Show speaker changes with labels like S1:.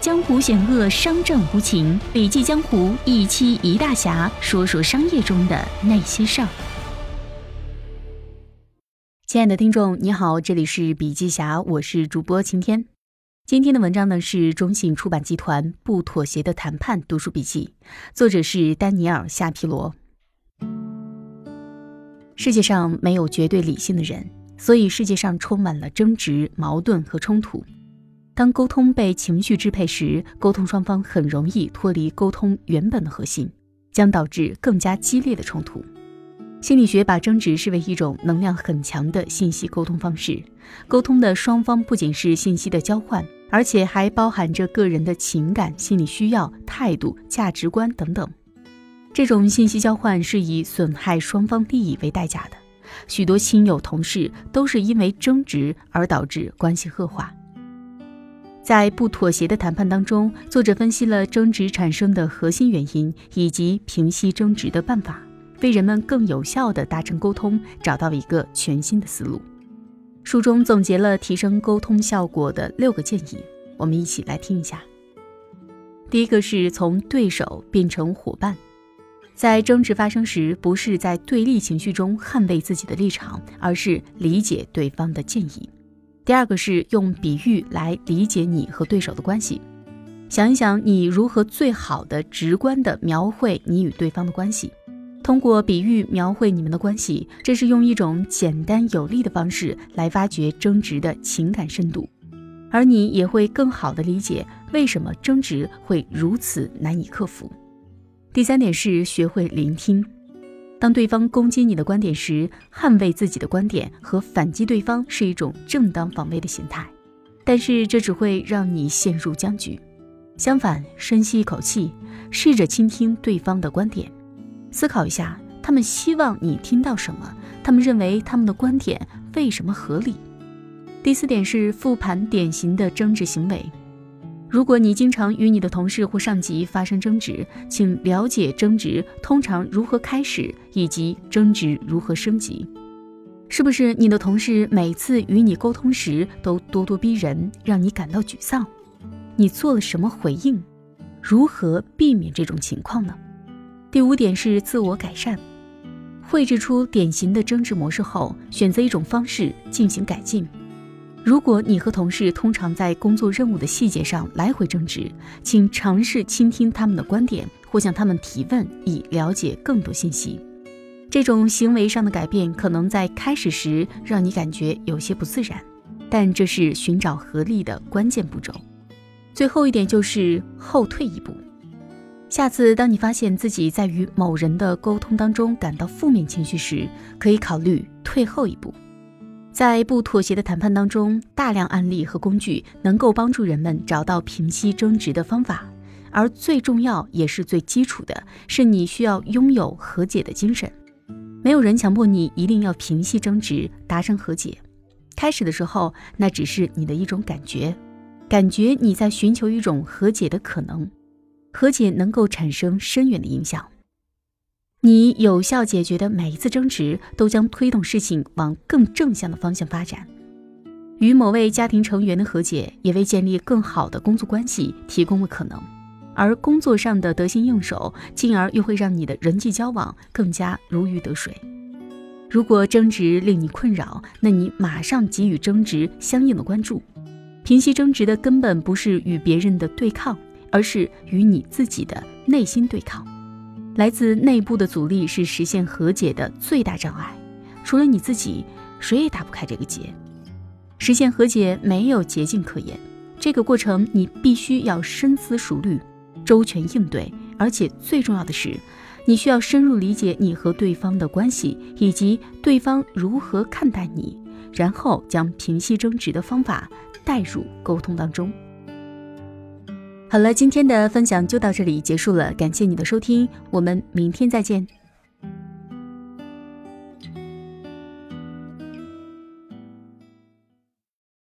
S1: 江湖险恶，商战无情。笔记江湖一期一大侠，说说商业中的那些事儿。亲爱的听众，你好，这里是笔记侠，我是主播晴天。今天的文章呢是中信出版集团《不妥协的谈判》读书笔记，作者是丹尼尔·夏皮罗。世界上没有绝对理性的人，所以世界上充满了争执、矛盾和冲突。当沟通被情绪支配时，沟通双方很容易脱离沟通原本的核心，将导致更加激烈的冲突。心理学把争执视为一种能量很强的信息沟通方式。沟通的双方不仅是信息的交换，而且还包含着个人的情感、心理需要、态度、价值观等等。这种信息交换是以损害双方利益为代价的。许多亲友、同事都是因为争执而导致关系恶化。在不妥协的谈判当中，作者分析了争执产生的核心原因以及平息争执的办法，为人们更有效地达成沟通找到一个全新的思路。书中总结了提升沟通效果的六个建议，我们一起来听一下。第一个是从对手变成伙伴，在争执发生时，不是在对立情绪中捍卫自己的立场，而是理解对方的建议。第二个是用比喻来理解你和对手的关系，想一想你如何最好的、直观的描绘你与对方的关系。通过比喻描绘你们的关系，这是用一种简单有力的方式来挖掘争执的情感深度，而你也会更好的理解为什么争执会如此难以克服。第三点是学会聆听。当对方攻击你的观点时，捍卫自己的观点和反击对方是一种正当防卫的心态，但是这只会让你陷入僵局。相反，深吸一口气，试着倾听对方的观点，思考一下他们希望你听到什么，他们认为他们的观点为什么合理。第四点是复盘典型的争执行为。如果你经常与你的同事或上级发生争执，请了解争执通常如何开始，以及争执如何升级。是不是你的同事每次与你沟通时都咄咄逼人，让你感到沮丧？你做了什么回应？如何避免这种情况呢？第五点是自我改善，绘制出典型的争执模式后，选择一种方式进行改进。如果你和同事通常在工作任务的细节上来回争执，请尝试倾听他们的观点，或向他们提问，以了解更多信息。这种行为上的改变可能在开始时让你感觉有些不自然，但这是寻找合力的关键步骤。最后一点就是后退一步。下次当你发现自己在与某人的沟通当中感到负面情绪时，可以考虑退后一步。在不妥协的谈判当中，大量案例和工具能够帮助人们找到平息争执的方法，而最重要也是最基础的是，你需要拥有和解的精神。没有人强迫你一定要平息争执、达成和解。开始的时候，那只是你的一种感觉，感觉你在寻求一种和解的可能，和解能够产生深远的影响。你有效解决的每一次争执，都将推动事情往更正向的方向发展。与某位家庭成员的和解，也为建立更好的工作关系提供了可能。而工作上的得心应手，进而又会让你的人际交往更加如鱼得水。如果争执令你困扰，那你马上给予争执相应的关注。平息争执的根本不是与别人的对抗，而是与你自己的内心对抗。来自内部的阻力是实现和解的最大障碍，除了你自己，谁也打不开这个结。实现和解没有捷径可言，这个过程你必须要深思熟虑、周全应对，而且最重要的是，你需要深入理解你和对方的关系，以及对方如何看待你，然后将平息争执的方法带入沟通当中。好了，今天的分享就到这里结束了，感谢你的收听，我们明天再见。